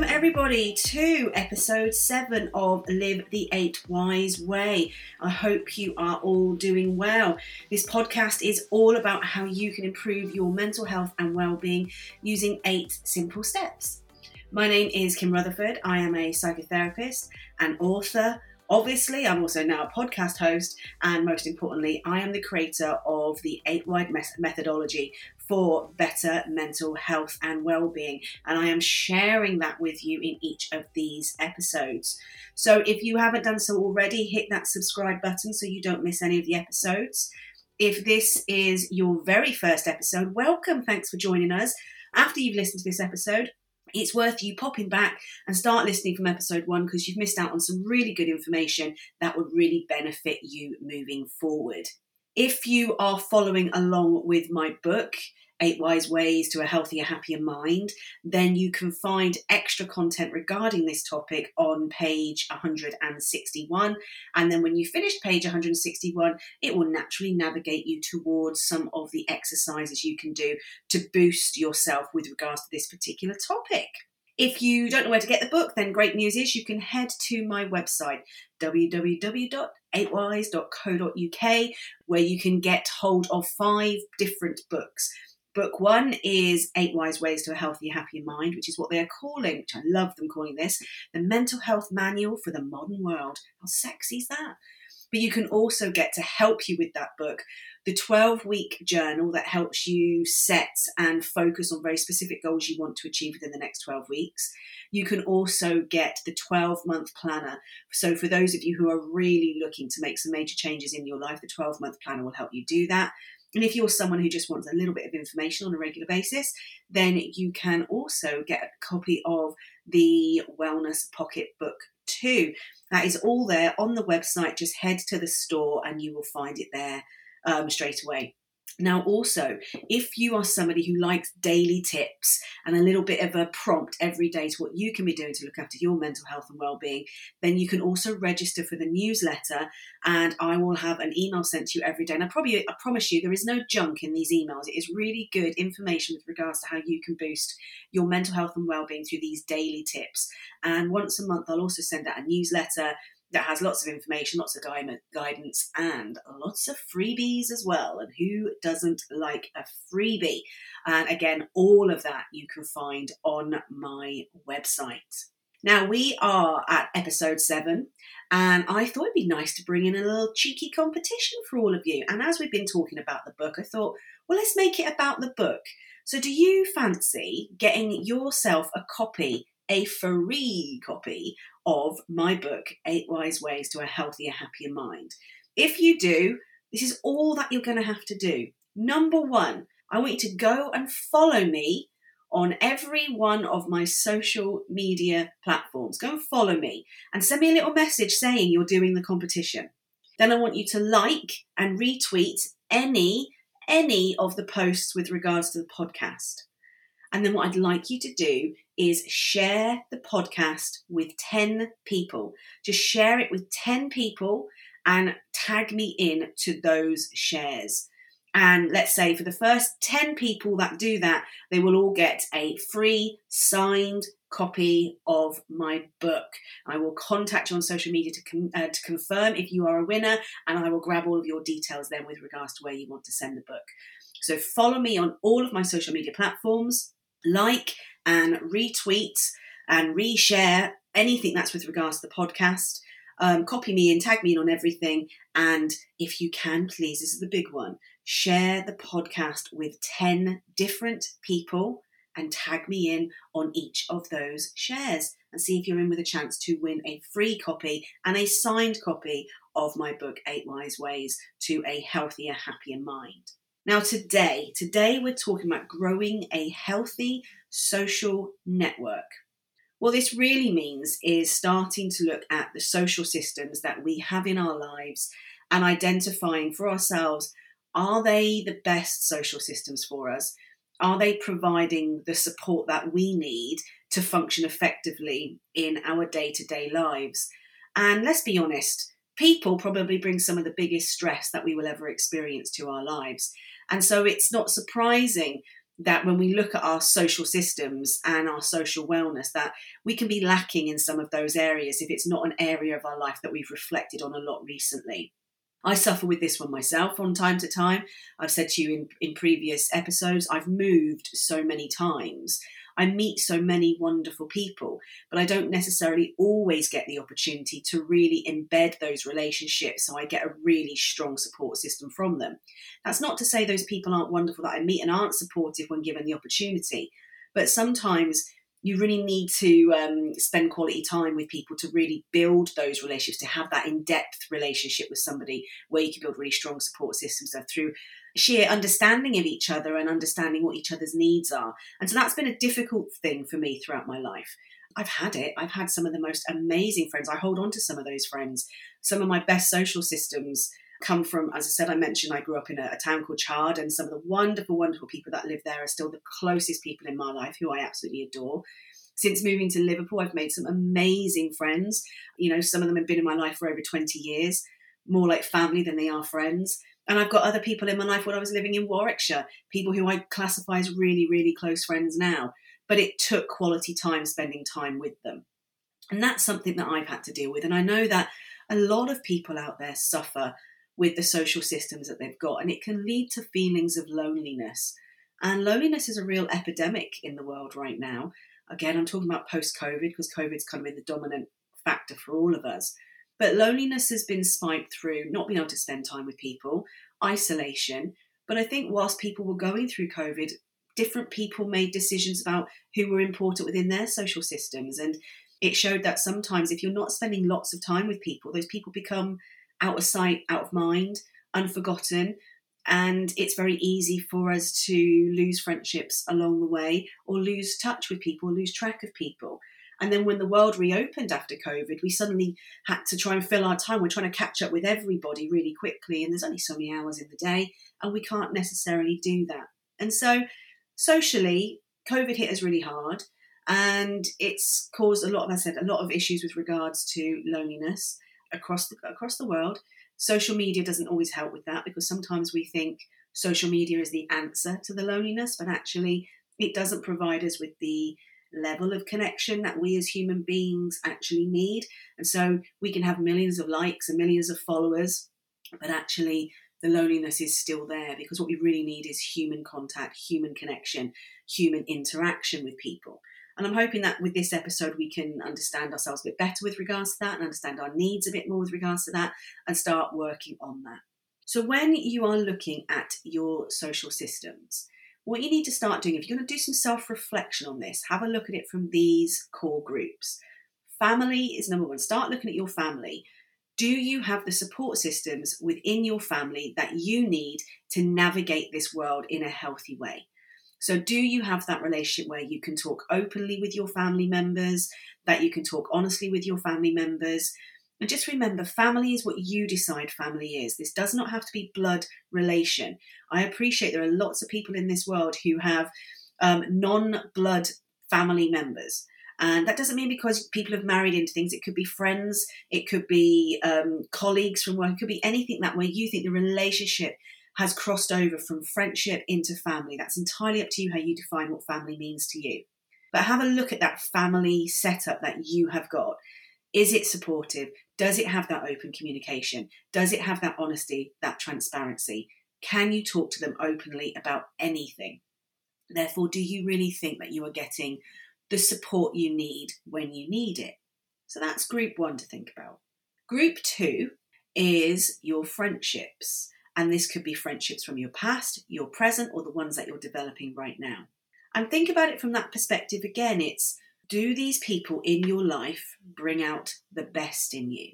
Welcome, everybody, to episode seven of Live the Eight Wise Way. I hope you are all doing well. This podcast is all about how you can improve your mental health and well being using eight simple steps. My name is Kim Rutherford. I am a psychotherapist and author. Obviously, I'm also now a podcast host, and most importantly, I am the creator of the Eight Wise methodology for better mental health and well-being and I am sharing that with you in each of these episodes. So if you haven't done so already, hit that subscribe button so you don't miss any of the episodes. If this is your very first episode, welcome. Thanks for joining us. After you've listened to this episode, it's worth you popping back and start listening from episode one because you've missed out on some really good information that would really benefit you moving forward. If you are following along with my book, Eight Wise Ways to a Healthier, Happier Mind, then you can find extra content regarding this topic on page 161. And then when you finish page 161, it will naturally navigate you towards some of the exercises you can do to boost yourself with regards to this particular topic. If you don't know where to get the book, then great news is you can head to my website, www.eightwise.co.uk, where you can get hold of five different books Book one is Eight Wise Ways to a Healthier, Happier Mind, which is what they are calling, which I love them calling this, the Mental Health Manual for the Modern World. How sexy is that? But you can also get to help you with that book the 12 week journal that helps you set and focus on very specific goals you want to achieve within the next 12 weeks. You can also get the 12 month planner. So, for those of you who are really looking to make some major changes in your life, the 12 month planner will help you do that. And if you're someone who just wants a little bit of information on a regular basis, then you can also get a copy of the Wellness Pocket Book 2. That is all there on the website. Just head to the store and you will find it there um, straight away. Now, also, if you are somebody who likes daily tips and a little bit of a prompt every day to what you can be doing to look after your mental health and well-being, then you can also register for the newsletter, and I will have an email sent to you every day. And I probably, I promise you, there is no junk in these emails. It is really good information with regards to how you can boost your mental health and well-being through these daily tips. And once a month, I'll also send out a newsletter that has lots of information, lots of guidance, and lots of freebies as well. And who doesn't like a freebie? And again, all of that you can find on my website. Now, we are at episode seven, and I thought it'd be nice to bring in a little cheeky competition for all of you. And as we've been talking about the book, I thought, well, let's make it about the book. So, do you fancy getting yourself a copy a free copy of my book, Eight Wise Ways to a Healthier, Happier Mind. If you do, this is all that you're going to have to do. Number one, I want you to go and follow me on every one of my social media platforms. Go and follow me and send me a little message saying you're doing the competition. Then I want you to like and retweet any any of the posts with regards to the podcast. And then what I'd like you to do is share the podcast with 10 people. Just share it with 10 people and tag me in to those shares. And let's say for the first 10 people that do that, they will all get a free signed copy of my book. I will contact you on social media to, uh, to confirm if you are a winner, and I will grab all of your details then with regards to where you want to send the book. So follow me on all of my social media platforms, like and retweet and reshare anything that's with regards to the podcast. Um, copy me and tag me in on everything. And if you can, please, this is the big one share the podcast with 10 different people and tag me in on each of those shares and see if you're in with a chance to win a free copy and a signed copy of my book, Eight Wise Ways to a Healthier, Happier Mind. Now, today, today we're talking about growing a healthy social network. What this really means is starting to look at the social systems that we have in our lives and identifying for ourselves are they the best social systems for us? Are they providing the support that we need to function effectively in our day to day lives? And let's be honest, people probably bring some of the biggest stress that we will ever experience to our lives. And so it's not surprising that when we look at our social systems and our social wellness that we can be lacking in some of those areas if it's not an area of our life that we've reflected on a lot recently I suffer with this one myself from time to time. I've said to you in, in previous episodes, I've moved so many times. I meet so many wonderful people, but I don't necessarily always get the opportunity to really embed those relationships so I get a really strong support system from them. That's not to say those people aren't wonderful that I meet and aren't supportive when given the opportunity, but sometimes you really need to um, spend quality time with people to really build those relationships, to have that in depth relationship with somebody where you can build really strong support systems through sheer understanding of each other and understanding what each other's needs are. And so that's been a difficult thing for me throughout my life. I've had it. I've had some of the most amazing friends. I hold on to some of those friends. Some of my best social systems come from, as I said, I mentioned I grew up in a, a, town called Chard, and some of the wonderful, wonderful people that live there are still the closest people in my life who I absolutely adore. Since moving to Liverpool, I've made some amazing friends. You know, some of them have been in my life for over 20 years, more like family than they are friends. And I've got other people in my life when I was living in Warwickshire, people who I classify as really, really close friends now. But it took quality time spending time with them. And that's something that I've had to deal with. And I know that a lot of people out there suffer with the social systems that they've got, and it can lead to feelings of loneliness. And loneliness is a real epidemic in the world right now. Again, I'm talking about post COVID because COVID's kind of been the dominant factor for all of us. But loneliness has been spiked through not being able to spend time with people, isolation. But I think whilst people were going through COVID, different people made decisions about who were important within their social systems. And it showed that sometimes if you're not spending lots of time with people, those people become out of sight, out of mind, unforgotten. And it's very easy for us to lose friendships along the way or lose touch with people, lose track of people. And then when the world reopened after COVID, we suddenly had to try and fill our time. We're trying to catch up with everybody really quickly, and there's only so many hours in the day, and we can't necessarily do that. And so, socially, COVID hit us really hard, and it's caused a lot, as I said, a lot of issues with regards to loneliness across the, across the world. Social media doesn't always help with that because sometimes we think social media is the answer to the loneliness, but actually it doesn't provide us with the level of connection that we as human beings actually need. And so we can have millions of likes and millions of followers, but actually the loneliness is still there because what we really need is human contact, human connection, human interaction with people. And I'm hoping that with this episode, we can understand ourselves a bit better with regards to that and understand our needs a bit more with regards to that and start working on that. So, when you are looking at your social systems, what you need to start doing, if you're going to do some self reflection on this, have a look at it from these core groups. Family is number one. Start looking at your family. Do you have the support systems within your family that you need to navigate this world in a healthy way? So, do you have that relationship where you can talk openly with your family members, that you can talk honestly with your family members? And just remember, family is what you decide family is. This does not have to be blood relation. I appreciate there are lots of people in this world who have um, non blood family members. And that doesn't mean because people have married into things. It could be friends, it could be um, colleagues from work, it could be anything that way you think the relationship has crossed over from friendship into family. That's entirely up to you how you define what family means to you. But have a look at that family setup that you have got. Is it supportive? Does it have that open communication? Does it have that honesty, that transparency? Can you talk to them openly about anything? Therefore, do you really think that you are getting the support you need when you need it? So that's group one to think about. Group two is your friendships. And this could be friendships from your past, your present, or the ones that you're developing right now. And think about it from that perspective again. It's do these people in your life bring out the best in you?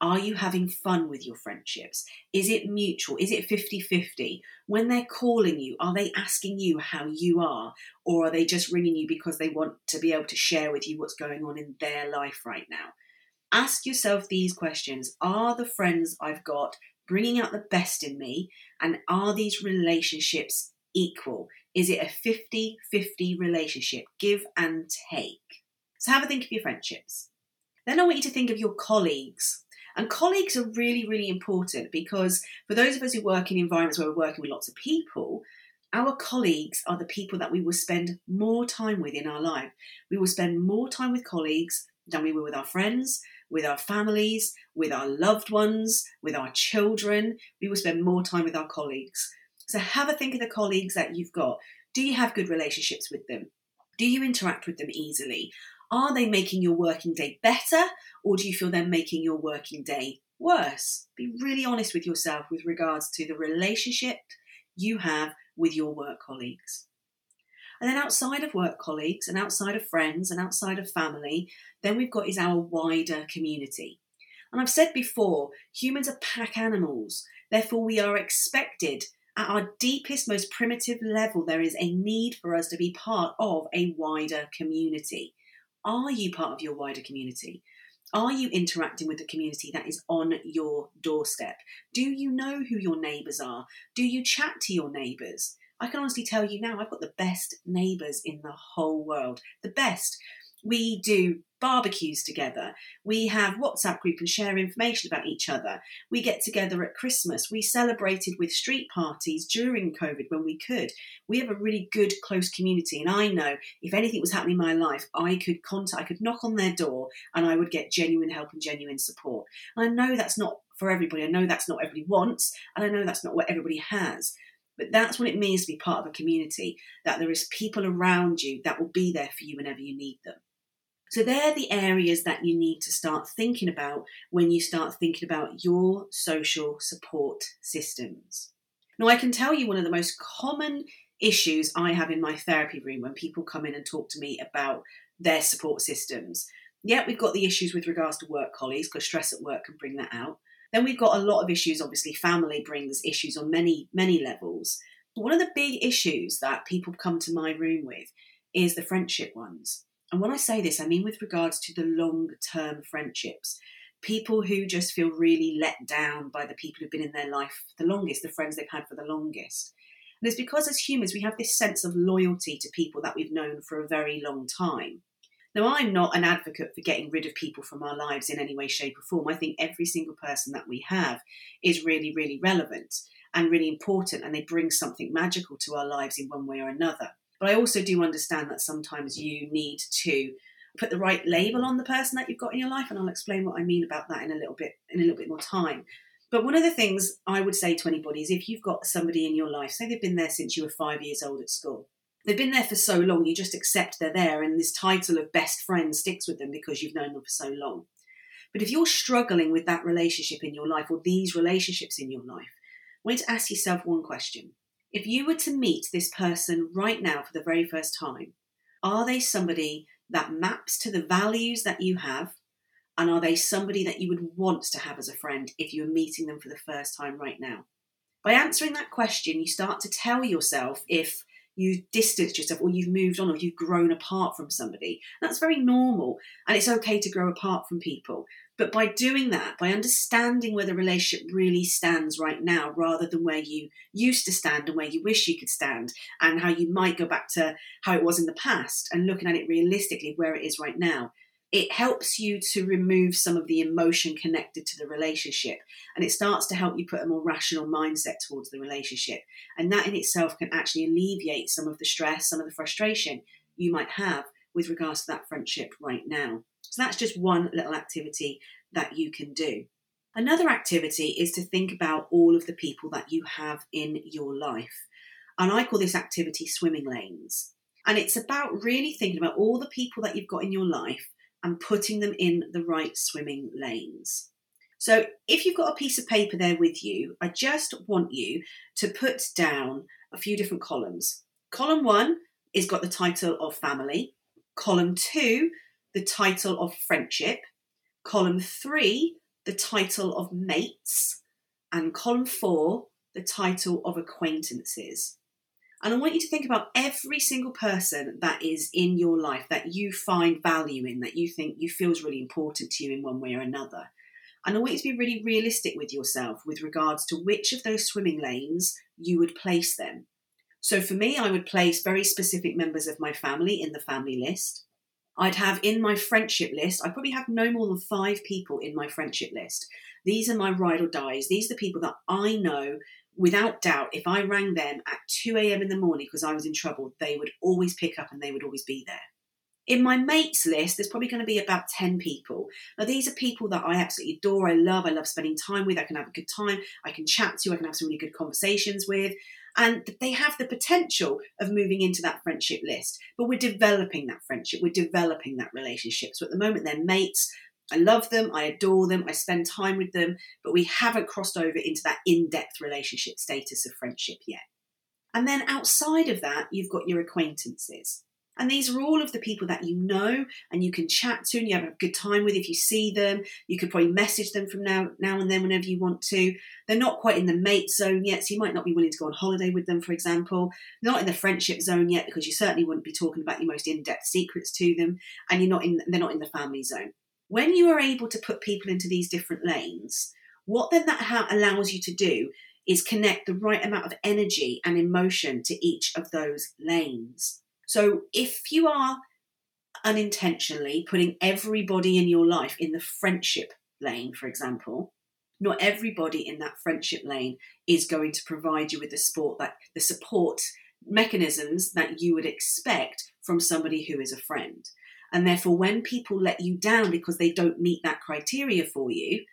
Are you having fun with your friendships? Is it mutual? Is it 50 50? When they're calling you, are they asking you how you are? Or are they just ringing you because they want to be able to share with you what's going on in their life right now? Ask yourself these questions Are the friends I've got bringing out the best in me? And are these relationships equal? Is it a 50 50 relationship, give and take? So have a think of your friendships. Then I want you to think of your colleagues. And colleagues are really, really important because for those of us who work in environments where we're working with lots of people, Our colleagues are the people that we will spend more time with in our life. We will spend more time with colleagues than we will with our friends, with our families, with our loved ones, with our children. We will spend more time with our colleagues. So have a think of the colleagues that you've got. Do you have good relationships with them? Do you interact with them easily? Are they making your working day better or do you feel they're making your working day worse? Be really honest with yourself with regards to the relationship you have with your work colleagues. And then outside of work colleagues and outside of friends and outside of family, then we've got is our wider community. And I've said before, humans are pack animals. Therefore, we are expected at our deepest, most primitive level, there is a need for us to be part of a wider community. Are you part of your wider community? Are you interacting with the community that is on your doorstep? Do you know who your neighbours are? Do you chat to your neighbours? I can honestly tell you now, I've got the best neighbours in the whole world. The best. We do barbecues together. We have WhatsApp group and share information about each other. We get together at Christmas. We celebrated with street parties during COVID when we could. We have a really good close community and I know if anything was happening in my life, I could contact I could knock on their door and I would get genuine help and genuine support. And I know that's not for everybody. I know that's not everybody wants and I know that's not what everybody has. But that's what it means to be part of a community, that there is people around you that will be there for you whenever you need them. So they're the areas that you need to start thinking about when you start thinking about your social support systems. Now, I can tell you one of the most common issues I have in my therapy room when people come in and talk to me about their support systems. Yeah, we've got the issues with regards to work colleagues because stress at work can bring that out. Then we've got a lot of issues, obviously, family brings issues on many, many levels. But one of the big issues that people come to my room with is the friendship ones. And when I say this, I mean with regards to the long term friendships. People who just feel really let down by the people who've been in their life the longest, the friends they've had for the longest. And it's because as humans, we have this sense of loyalty to people that we've known for a very long time. Now, I'm not an advocate for getting rid of people from our lives in any way, shape, or form. I think every single person that we have is really, really relevant and really important, and they bring something magical to our lives in one way or another. But I also do understand that sometimes you need to put the right label on the person that you've got in your life, and I'll explain what I mean about that in a little bit in a little bit more time. But one of the things I would say to anybody is if you've got somebody in your life, say they've been there since you were five years old at school, they've been there for so long, you just accept they're there, and this title of best friend sticks with them because you've known them for so long. But if you're struggling with that relationship in your life or these relationships in your life, I want to ask yourself one question if you were to meet this person right now for the very first time, are they somebody that maps to the values that you have? And are they somebody that you would want to have as a friend if you were meeting them for the first time right now? By answering that question, you start to tell yourself if you've distanced yourself or you've moved on or you've grown apart from somebody. That's very normal and it's okay to grow apart from people. But by doing that, by understanding where the relationship really stands right now, rather than where you used to stand and where you wish you could stand, and how you might go back to how it was in the past, and looking at it realistically where it is right now, it helps you to remove some of the emotion connected to the relationship and it starts to help you put a more rational mindset towards the relationship. And that in itself can actually alleviate some of the stress, some of the frustration you might have with regards to that friendship right now. So that's just one little activity that you can do. Another activity is to think about all of the people that you have in your life. And I call this activity swimming lanes. And it's about really thinking about all the people that you've got in your life and putting them in the right swimming lanes. So if you've got a piece of paper there with you, I just want you to put down a few different columns. Column one is got the title of family. Column two the title of friendship, column three, the title of mates, and column four, the title of acquaintances. And I want you to think about every single person that is in your life that you find value in, that you think you feels really important to you in one way or another. And I want you to be really realistic with yourself with regards to which of those swimming lanes you would place them. So for me, I would place very specific members of my family in the family list. I'd have in my friendship list, I probably have no more than five people in my friendship list. These are my ride or dies. These are the people that I know without doubt, if I rang them at 2 a.m. in the morning because I was in trouble, they would always pick up and they would always be there. In my mates list, there's probably going to be about 10 people. Now, these are people that I absolutely adore, I love, I love spending time with, I can have a good time, I can chat to, I can have some really good conversations with. And they have the potential of moving into that friendship list. But we're developing that friendship, we're developing that relationship. So at the moment, they're mates. I love them, I adore them, I spend time with them, but we haven't crossed over into that in depth relationship status of friendship yet. And then outside of that, you've got your acquaintances. And these are all of the people that you know and you can chat to and you have a good time with if you see them. You could probably message them from now now and then whenever you want to. They're not quite in the mate zone yet, so you might not be willing to go on holiday with them, for example. Not in the friendship zone yet, because you certainly wouldn't be talking about your most in-depth secrets to them, and you're not in they're not in the family zone. When you are able to put people into these different lanes, what then that allows you to do is connect the right amount of energy and emotion to each of those lanes. So if you are unintentionally putting everybody in your life in the friendship lane, for example, not everybody in that friendship lane is going to provide you with the support that the support mechanisms that you would expect from somebody who is a friend. And therefore, when people let you down because they don't meet that criteria for you,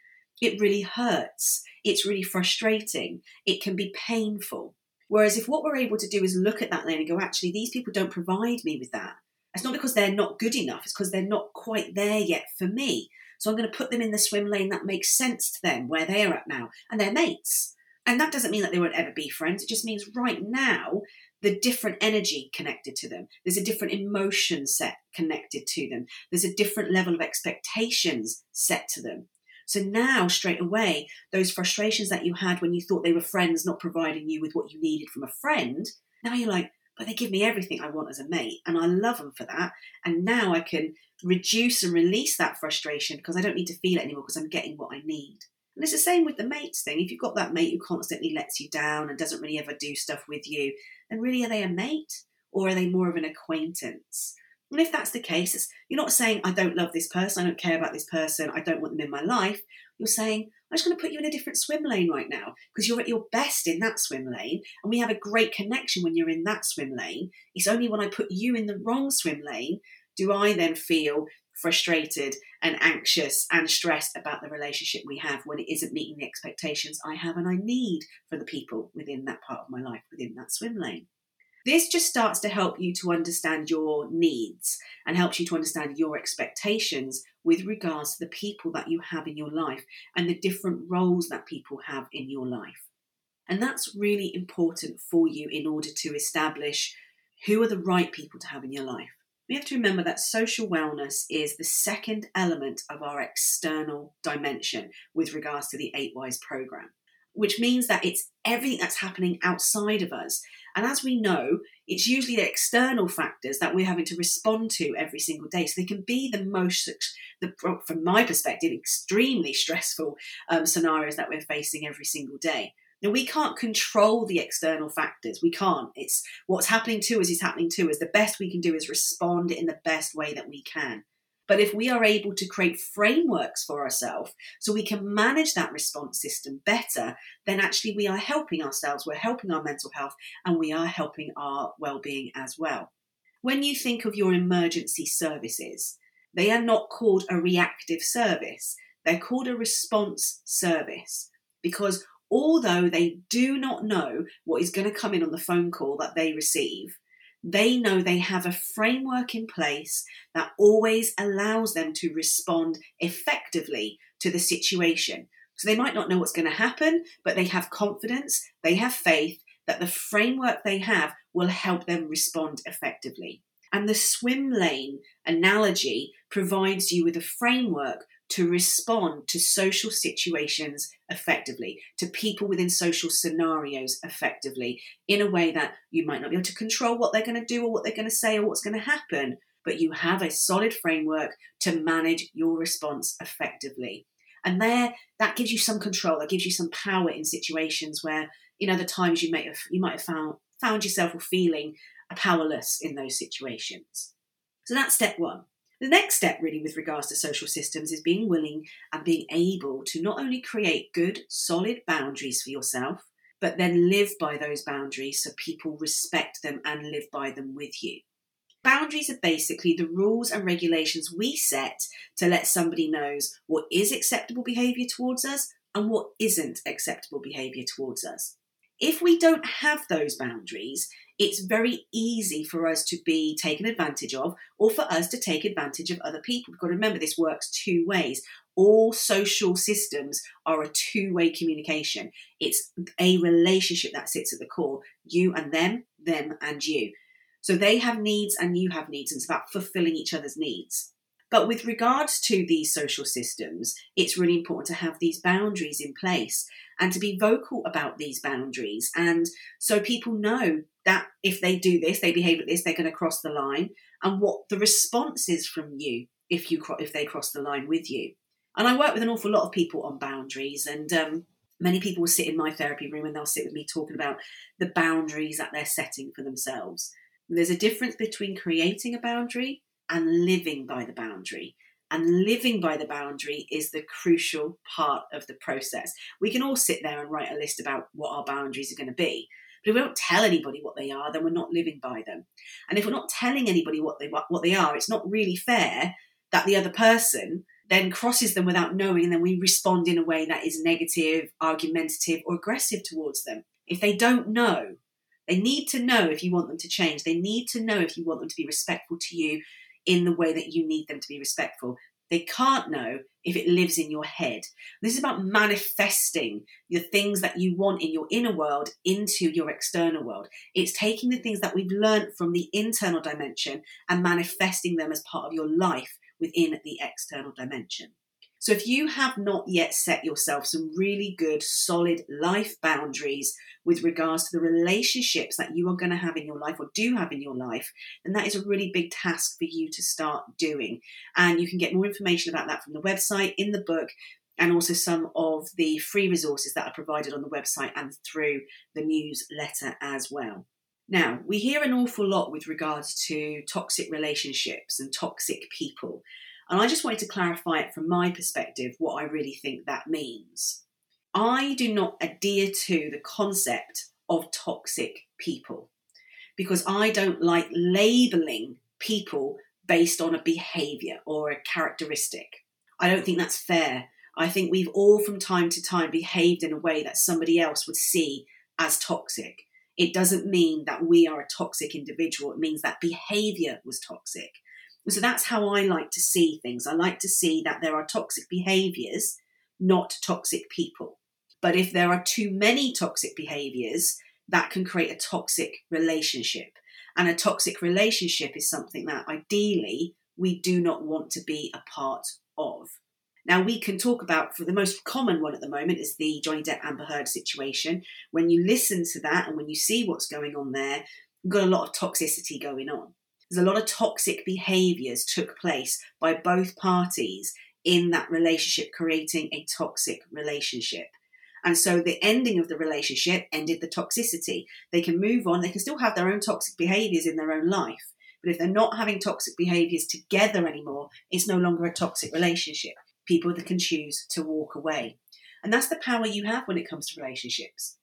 it really hurts. It's really frustrating. It can be painful. Whereas if what we're able to do is look at that lane and go, actually, these people don't provide me with that. It's not because they're not good enough, it's because they're not quite there yet for me. So I'm going to put them in the swim lane that makes sense to them where they're at now. And they're mates. And that doesn't mean that they won't ever be friends. It just means right now, the different energy connected to them. There's a different emotion set connected to them. There's a different level of expectations set to them. So now, straight away, those frustrations that you had when you thought they were friends not providing you with what you needed from a friend, now you're like, but they give me everything I want as a mate, and I love them for that. And now I can reduce and release that frustration because I don't need to feel it anymore because I'm getting what I need. And it's the same with the mates thing. If you've got that mate who constantly lets you down and doesn't really ever do stuff with you, then really are they a mate or are they more of an acquaintance? And if that's the case, you're not saying, I don't love this person, I don't care about this person, I don't want them in my life. You're saying, I'm just going to put you in a different swim lane right now because you're at your best in that swim lane. And we have a great connection when you're in that swim lane. It's only when I put you in the wrong swim lane do I then feel frustrated and anxious and stressed about the relationship we have when it isn't meeting the expectations I have and I need for the people within that part of my life, within that swim lane. This just starts to help you to understand your needs and helps you to understand your expectations with regards to the people that you have in your life and the different roles that people have in your life. And that's really important for you in order to establish who are the right people to have in your life. We have to remember that social wellness is the second element of our external dimension with regards to the 8 Wise program, which means that it's everything that's happening outside of us and as we know, it's usually the external factors that we're having to respond to every single day. So they can be the most, the, from my perspective, extremely stressful um, scenarios that we're facing every single day. Now, we can't control the external factors. We can't. It's what's happening to us is happening to us. The best we can do is respond in the best way that we can. But if we are able to create frameworks for ourselves so we can manage that response system better, then actually we are helping ourselves, we're helping our mental health, and we are helping our well-being as well. When you think of your emergency services, they are not called a reactive service, they're called a response service because although they do not know what is going to come in on the phone call that they receive, they know they have a framework in place that always allows them to respond effectively to the situation. So they might not know what's going to happen, but they have confidence, they have faith that the framework they have will help them respond effectively. And the swim lane analogy provides you with a framework to respond to social situations effectively, to people within social scenarios effectively, in a way that you might not be able to control what they're going to do or what they're going to say or what's going to happen, but you have a solid framework to manage your response effectively. And there, that gives you some control, that gives you some power in situations where, in other times, you might have you might have found found yourself feeling powerless in those situations. So that's step one. The next step, really, with regards to social systems, is being willing and being able to not only create good, solid boundaries for yourself, but then live by those boundaries so people respect them and live by them with you. Boundaries are basically the rules and regulations we set to let somebody knows what is acceptable behaviour towards us and what isn't acceptable behaviour towards us. If we don't have those boundaries, it's very easy for us to be taken advantage of or for us to take advantage of other people. We've got to remember this works two ways. All social systems are a two way communication. It's a relationship that sits at the core you and them, them and you. So they have needs and you have needs, and it's about fulfilling each other's needs. But with regards to these social systems, it's really important to have these boundaries in place and to be vocal about these boundaries. And so people know that if they do this, they behave like this, they're going to cross the line, and what the response is from you if you if they cross the line with you. And I work with an awful lot of people on boundaries, and um, many people will sit in my therapy room and they'll sit with me talking about the boundaries that they're setting for themselves. There's a difference between creating a boundary and living by the boundary. And living by the boundary is the crucial part of the process. We can all sit there and write a list about what our boundaries are going to be. But if we don't tell anybody what they are, then we're not living by them. And if we're not telling anybody what they what they are, it's not really fair that the other person then crosses them without knowing, and then we respond in a way that is negative, argumentative, or aggressive towards them. If they don't know, they need to know if you want them to change. They need to know if you want them to be respectful to you in the way that you need them to be respectful. They can't know if it lives in your head. This is about manifesting the things that you want in your inner world into your external world. It's taking the things that we've learned from the internal dimension and manifesting them as part of your life within the external dimension. So, if you have not yet set yourself some really good, solid life boundaries with regards to the relationships that you are going to have in your life or do have in your life, then that is a really big task for you to start doing. And you can get more information about that from the website, in the book, and also some of the free resources that are provided on the website and through the newsletter as well. Now, we hear an awful lot with regards to toxic relationships and toxic people. And I just wanted to clarify it from my perspective what I really think that means. I do not adhere to the concept of toxic people because I don't like labeling people based on a behavior or a characteristic. I don't think that's fair. I think we've all from time to time behaved in a way that somebody else would see as toxic. It doesn't mean that we are a toxic individual, it means that behavior was toxic. So that's how I like to see things. I like to see that there are toxic behaviors, not toxic people. But if there are too many toxic behaviors, that can create a toxic relationship. And a toxic relationship is something that ideally we do not want to be a part of. Now, we can talk about, for the most common one at the moment, is the Johnny Depp Amber Heard situation. When you listen to that and when you see what's going on there, you've got a lot of toxicity going on. There's a lot of toxic behaviors took place by both parties in that relationship, creating a toxic relationship. And so the ending of the relationship ended the toxicity. They can move on, they can still have their own toxic behaviors in their own life. But if they're not having toxic behaviors together anymore, it's no longer a toxic relationship. People that can choose to walk away. And that's the power you have when it comes to relationships.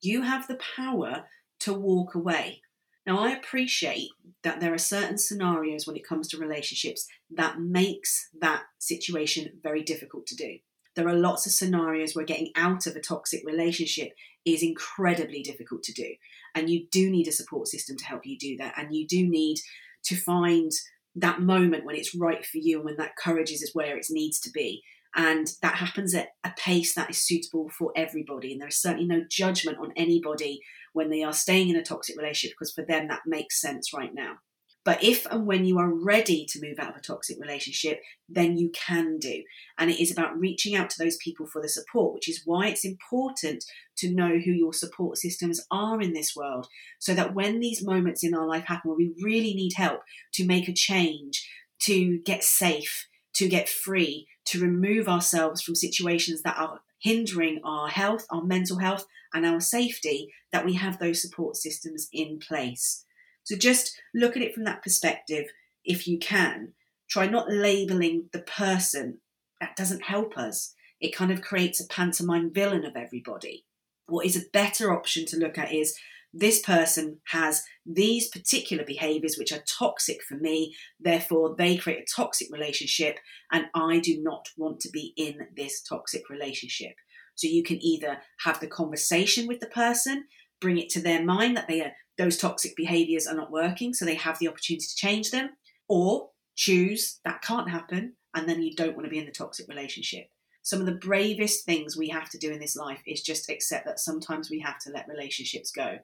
You have the power to walk away. Now, I appreciate that there are certain scenarios when it comes to relationships that makes that situation very difficult to do. There are lots of scenarios where getting out of a toxic relationship is incredibly difficult to do. And you do need a support system to help you do that. And you do need to find that moment when it's right for you and when that courage is where it needs to be. And that happens at a pace that is suitable for everybody. And there is certainly no judgment on anybody when they are staying in a toxic relationship because for them that makes sense right now. But if and when you are ready to move out of a toxic relationship, then you can do. And it is about reaching out to those people for the support, which is why it's important to know who your support systems are in this world. So that when these moments in our life happen where we really need help to make a change, to get safe, to get free, to remove ourselves from situations that are hindering our health, our mental health, and our safety, that we have those support systems in place. So just look at it from that perspective if you can. try not labeling the person. That doesn't help us. It kind of creates a pantomime villain of everybody. What is a better option to look at is this person has these particular behaviors which are toxic for me, therefore, they create a toxic relationship, and I do not want to be in this toxic relationship. So you can either have the conversation with the person, bring it to their mind that they are those toxic behaviors are not working, so they have the opportunity to change them, or choose that can't happen, and then you don't want to be in the toxic relationship. Some of the bravest things we have to do in this life is just accept that sometimes we have to let relationships go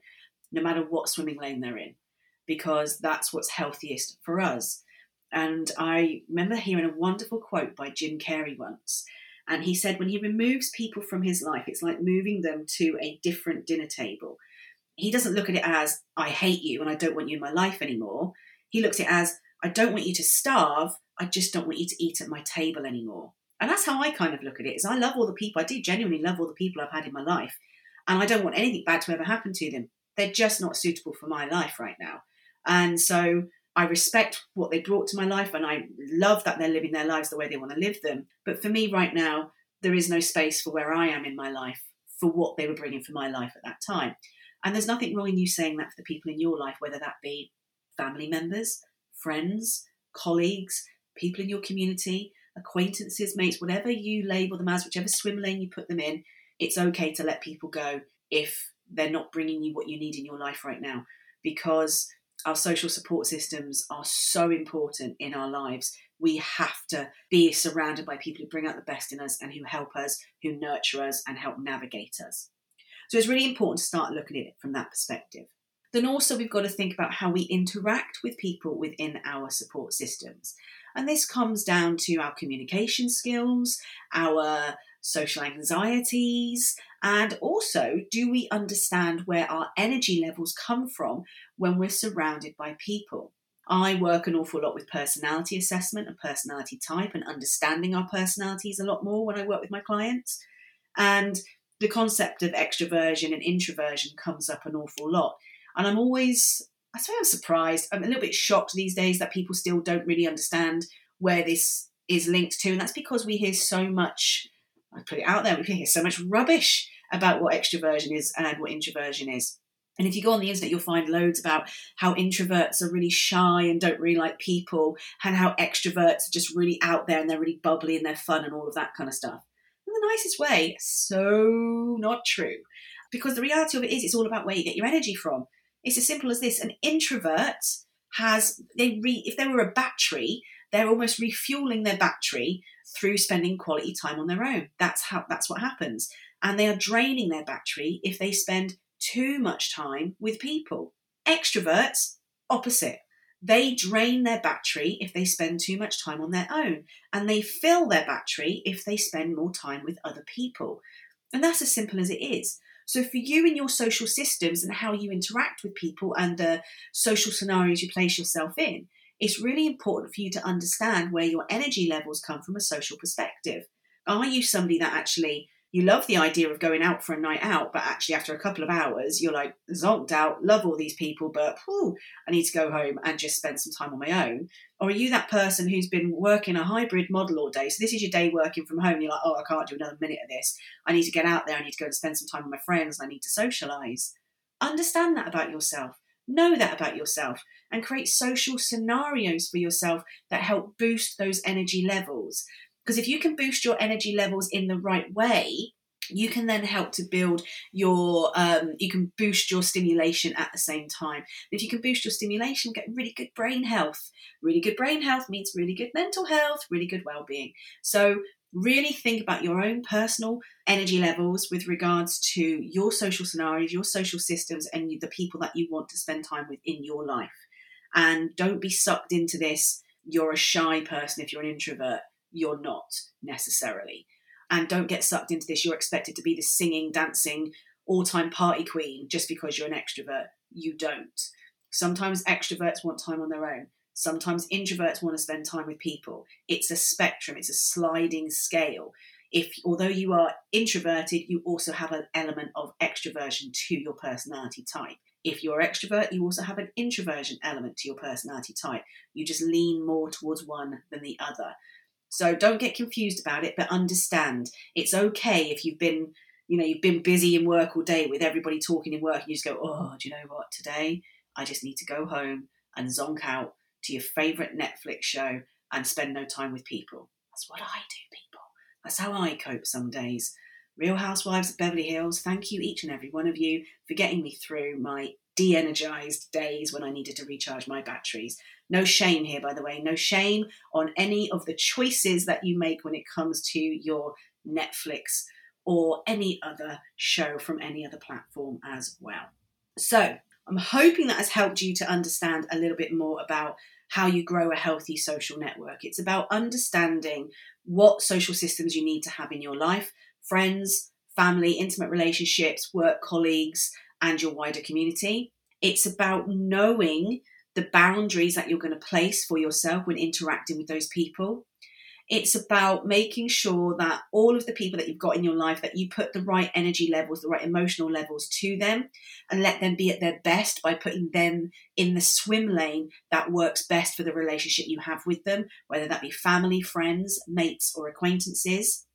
no matter what swimming lane they're in, because that's what's healthiest for us. And I remember hearing a wonderful quote by Jim Carrey once. And he said, when he removes people from his life, it's like moving them to a different dinner table. He doesn't look at it as, I hate you and I don't want you in my life anymore. He looks at it as, I don't want you to starve, I just don't want you to eat at my table anymore. And that's how I kind of look at it, is I love all the people, I do genuinely love all the people I've had in my life. And I don't want anything bad to ever happen to them they're just not suitable for my life right now. And so I respect what they brought to my life and I love that they're living their lives the way they want to live them. But for me right now, there is no space for where I am in my life for what they were bringing for my life at that time. And there's nothing wrong in you saying that for the people in your life, whether that be family members, friends, colleagues, people in your community, acquaintances, mates, whatever you label them as, whichever swim lane you put them in, it's okay to let people go if they're not bringing you what you need in your life right now because our social support systems are so important in our lives. We have to be surrounded by people who bring out the best in us and who help us, who nurture us, and help navigate us. So it's really important to start looking at it from that perspective. Then also, we've got to think about how we interact with people within our support systems. And this comes down to our communication skills, our social anxieties, and also do we understand where our energy levels come from when we're surrounded by people? I work an awful lot with personality assessment and personality type and understanding our personalities a lot more when I work with my clients. And the concept of extroversion and introversion comes up an awful lot. And I'm always, I say I'm surprised, I'm a little bit shocked these days that people still don't really understand where this is linked to. And that's because we hear so much I put it out there. We hear so much rubbish about what extroversion is and what introversion is. And if you go on the internet, you'll find loads about how introverts are really shy and don't really like people, and how extroverts are just really out there and they're really bubbly and they're fun and all of that kind of stuff. In the nicest way, so not true. Because the reality of it is, it's all about where you get your energy from. It's as simple as this: an introvert has they re, if they were a battery, they're almost refueling their battery through spending quality time on their own. That's how that's what happens. And they are draining their battery if they spend too much time with people. Extroverts, opposite. They drain their battery if they spend too much time on their own, and they fill their battery if they spend more time with other people. And that's as simple as it is. So, for you and your social systems and how you interact with people and the social scenarios you place yourself in, it's really important for you to understand where your energy levels come from a social perspective. Are you somebody that actually you love the idea of going out for a night out, but actually after a couple of hours, you're like zonked out, love all these people, but whew, I need to go home and just spend some time on my own? Or are you that person who's been working a hybrid model all day? So this is your day working from home. You're like, oh, I can't do another minute of this. I need to get out there. I need to go and spend some time with my friends. I need to socialize. Understand that about yourself. Know that about yourself and create social scenarios for yourself that help boost those energy levels. Because if you can boost your energy levels in the right way, you can then help to build your um, you can boost your stimulation at the same time. If you can boost your stimulation get really good brain health. Really good brain health means really good mental health really good well-being. So really think about your own personal energy levels with regards to your social scenarios, your social systems, and the people that you want to spend time with in your life. And don't be sucked into this. You're a shy person if you're an introvert. You're not necessarily. And don't get sucked into this. You're expected to be the singing, dancing, all time party queen just because you're an extrovert. You don't. Sometimes extroverts want time on their own. Sometimes introverts want to spend time with people. It's a spectrum, it's a sliding scale. if although you are introverted, you also have an element of extroversion to your personality type. If you're extrovert, you also have an introversion element to your personality type. You just lean more towards one than the other. So don't get confused about it, but understand it's okay if you've been, you know, you've been busy in work all day with everybody talking in work and you just go, oh, do you know what? Today I just need to go home and zonk out to your favourite Netflix show and spend no time with people. That's what I do, people. That's how I cope some days. Real Housewives of Beverly Hills, thank you, each and every one of you, for getting me through my de energized days when I needed to recharge my batteries. No shame here, by the way, no shame on any of the choices that you make when it comes to your Netflix or any other show from any other platform as well. So, I'm hoping that has helped you to understand a little bit more about how you grow a healthy social network. It's about understanding what social systems you need to have in your life friends, family, intimate relationships, work colleagues, and your wider community. It's about knowing the boundaries that you're going to place for yourself when interacting with those people. It's about making sure that all of the people that you've got in your life that you put the right energy levels, the right emotional levels to them and let them be at their best by putting them in the swim lane that works best for the relationship you have with them, whether that be family, friends, mates or acquaintances.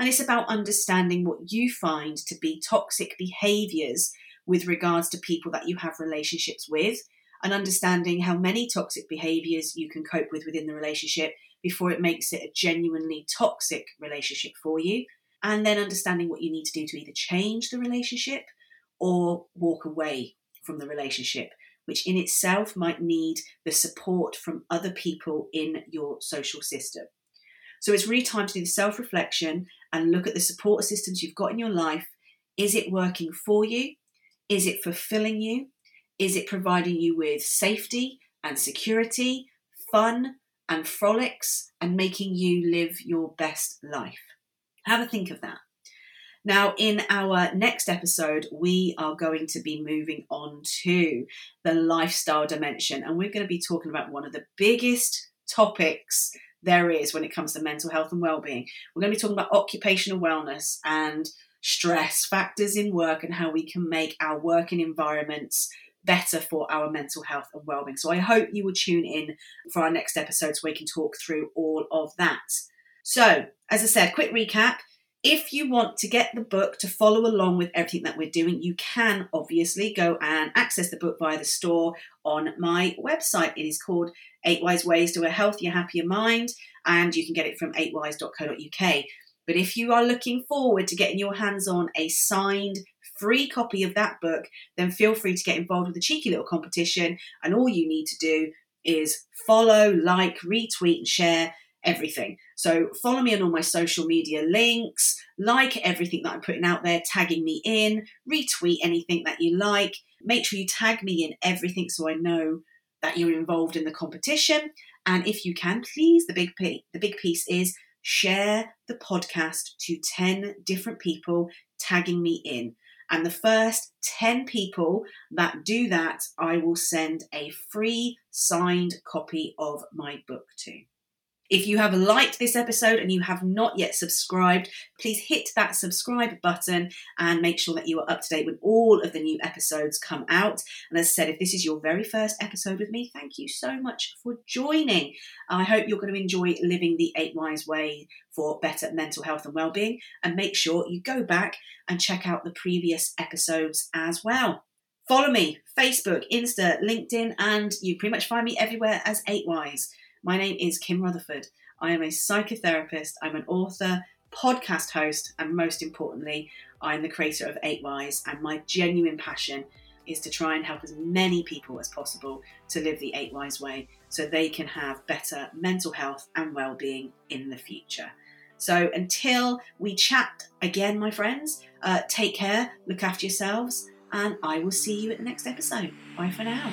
And it's about understanding what you find to be toxic behaviors with regards to people that you have relationships with and understanding how many toxic behaviors you can cope with within the relationship before it makes it a genuinely toxic relationship for you. And then understanding what you need to do to either change the relationship or walk away from the relationship, which in itself might need the support from other people in your social system. So it's really time to do the self reflection and look at the support systems you've got in your life. Is it working for you? Is it fulfilling you? Is it providing you with safety and security, fun and frolics, and making you live your best life? Have a think of that. Now, in our next episode, we are going to be moving on to the lifestyle dimension, and we're going to be talking about one of the biggest topics there is when it comes to mental health and well-being. We're going to be talking about occupational wellness and stress factors in work and how we can make our working environments better for our mental health and well-being. So I hope you will tune in for our next episode so we can talk through all of that. So, as I said, quick recap. If you want to get the book to follow along with everything that we're doing, you can obviously go and access the book via the store on my website. It is called Eight Wise Ways to a Healthier, Happier Mind, and you can get it from eightwise.co.uk. But if you are looking forward to getting your hands on a signed free copy of that book, then feel free to get involved with the cheeky little competition. And all you need to do is follow, like, retweet, and share everything. So follow me on all my social media links, like everything that I'm putting out there, tagging me in, retweet anything that you like. Make sure you tag me in everything so I know that you're involved in the competition. And if you can, please, the big the big piece is share the podcast to 10 different people, tagging me in. And the first 10 people that do that, I will send a free signed copy of my book to. If you have liked this episode and you have not yet subscribed, please hit that subscribe button and make sure that you are up to date when all of the new episodes come out. And as I said, if this is your very first episode with me, thank you so much for joining. I hope you're going to enjoy living the Eight Wise Way for better mental health and well-being. And make sure you go back and check out the previous episodes as well. Follow me, Facebook, Insta, LinkedIn, and you pretty much find me everywhere as Eight Wise. My name is Kim Rutherford. I am a psychotherapist, I'm an author, podcast host, and most importantly, I'm the creator of Eight Wise. And my genuine passion is to try and help as many people as possible to live the Eight Wise way so they can have better mental health and well being in the future. So until we chat again, my friends, uh, take care, look after yourselves, and I will see you at the next episode. Bye for now.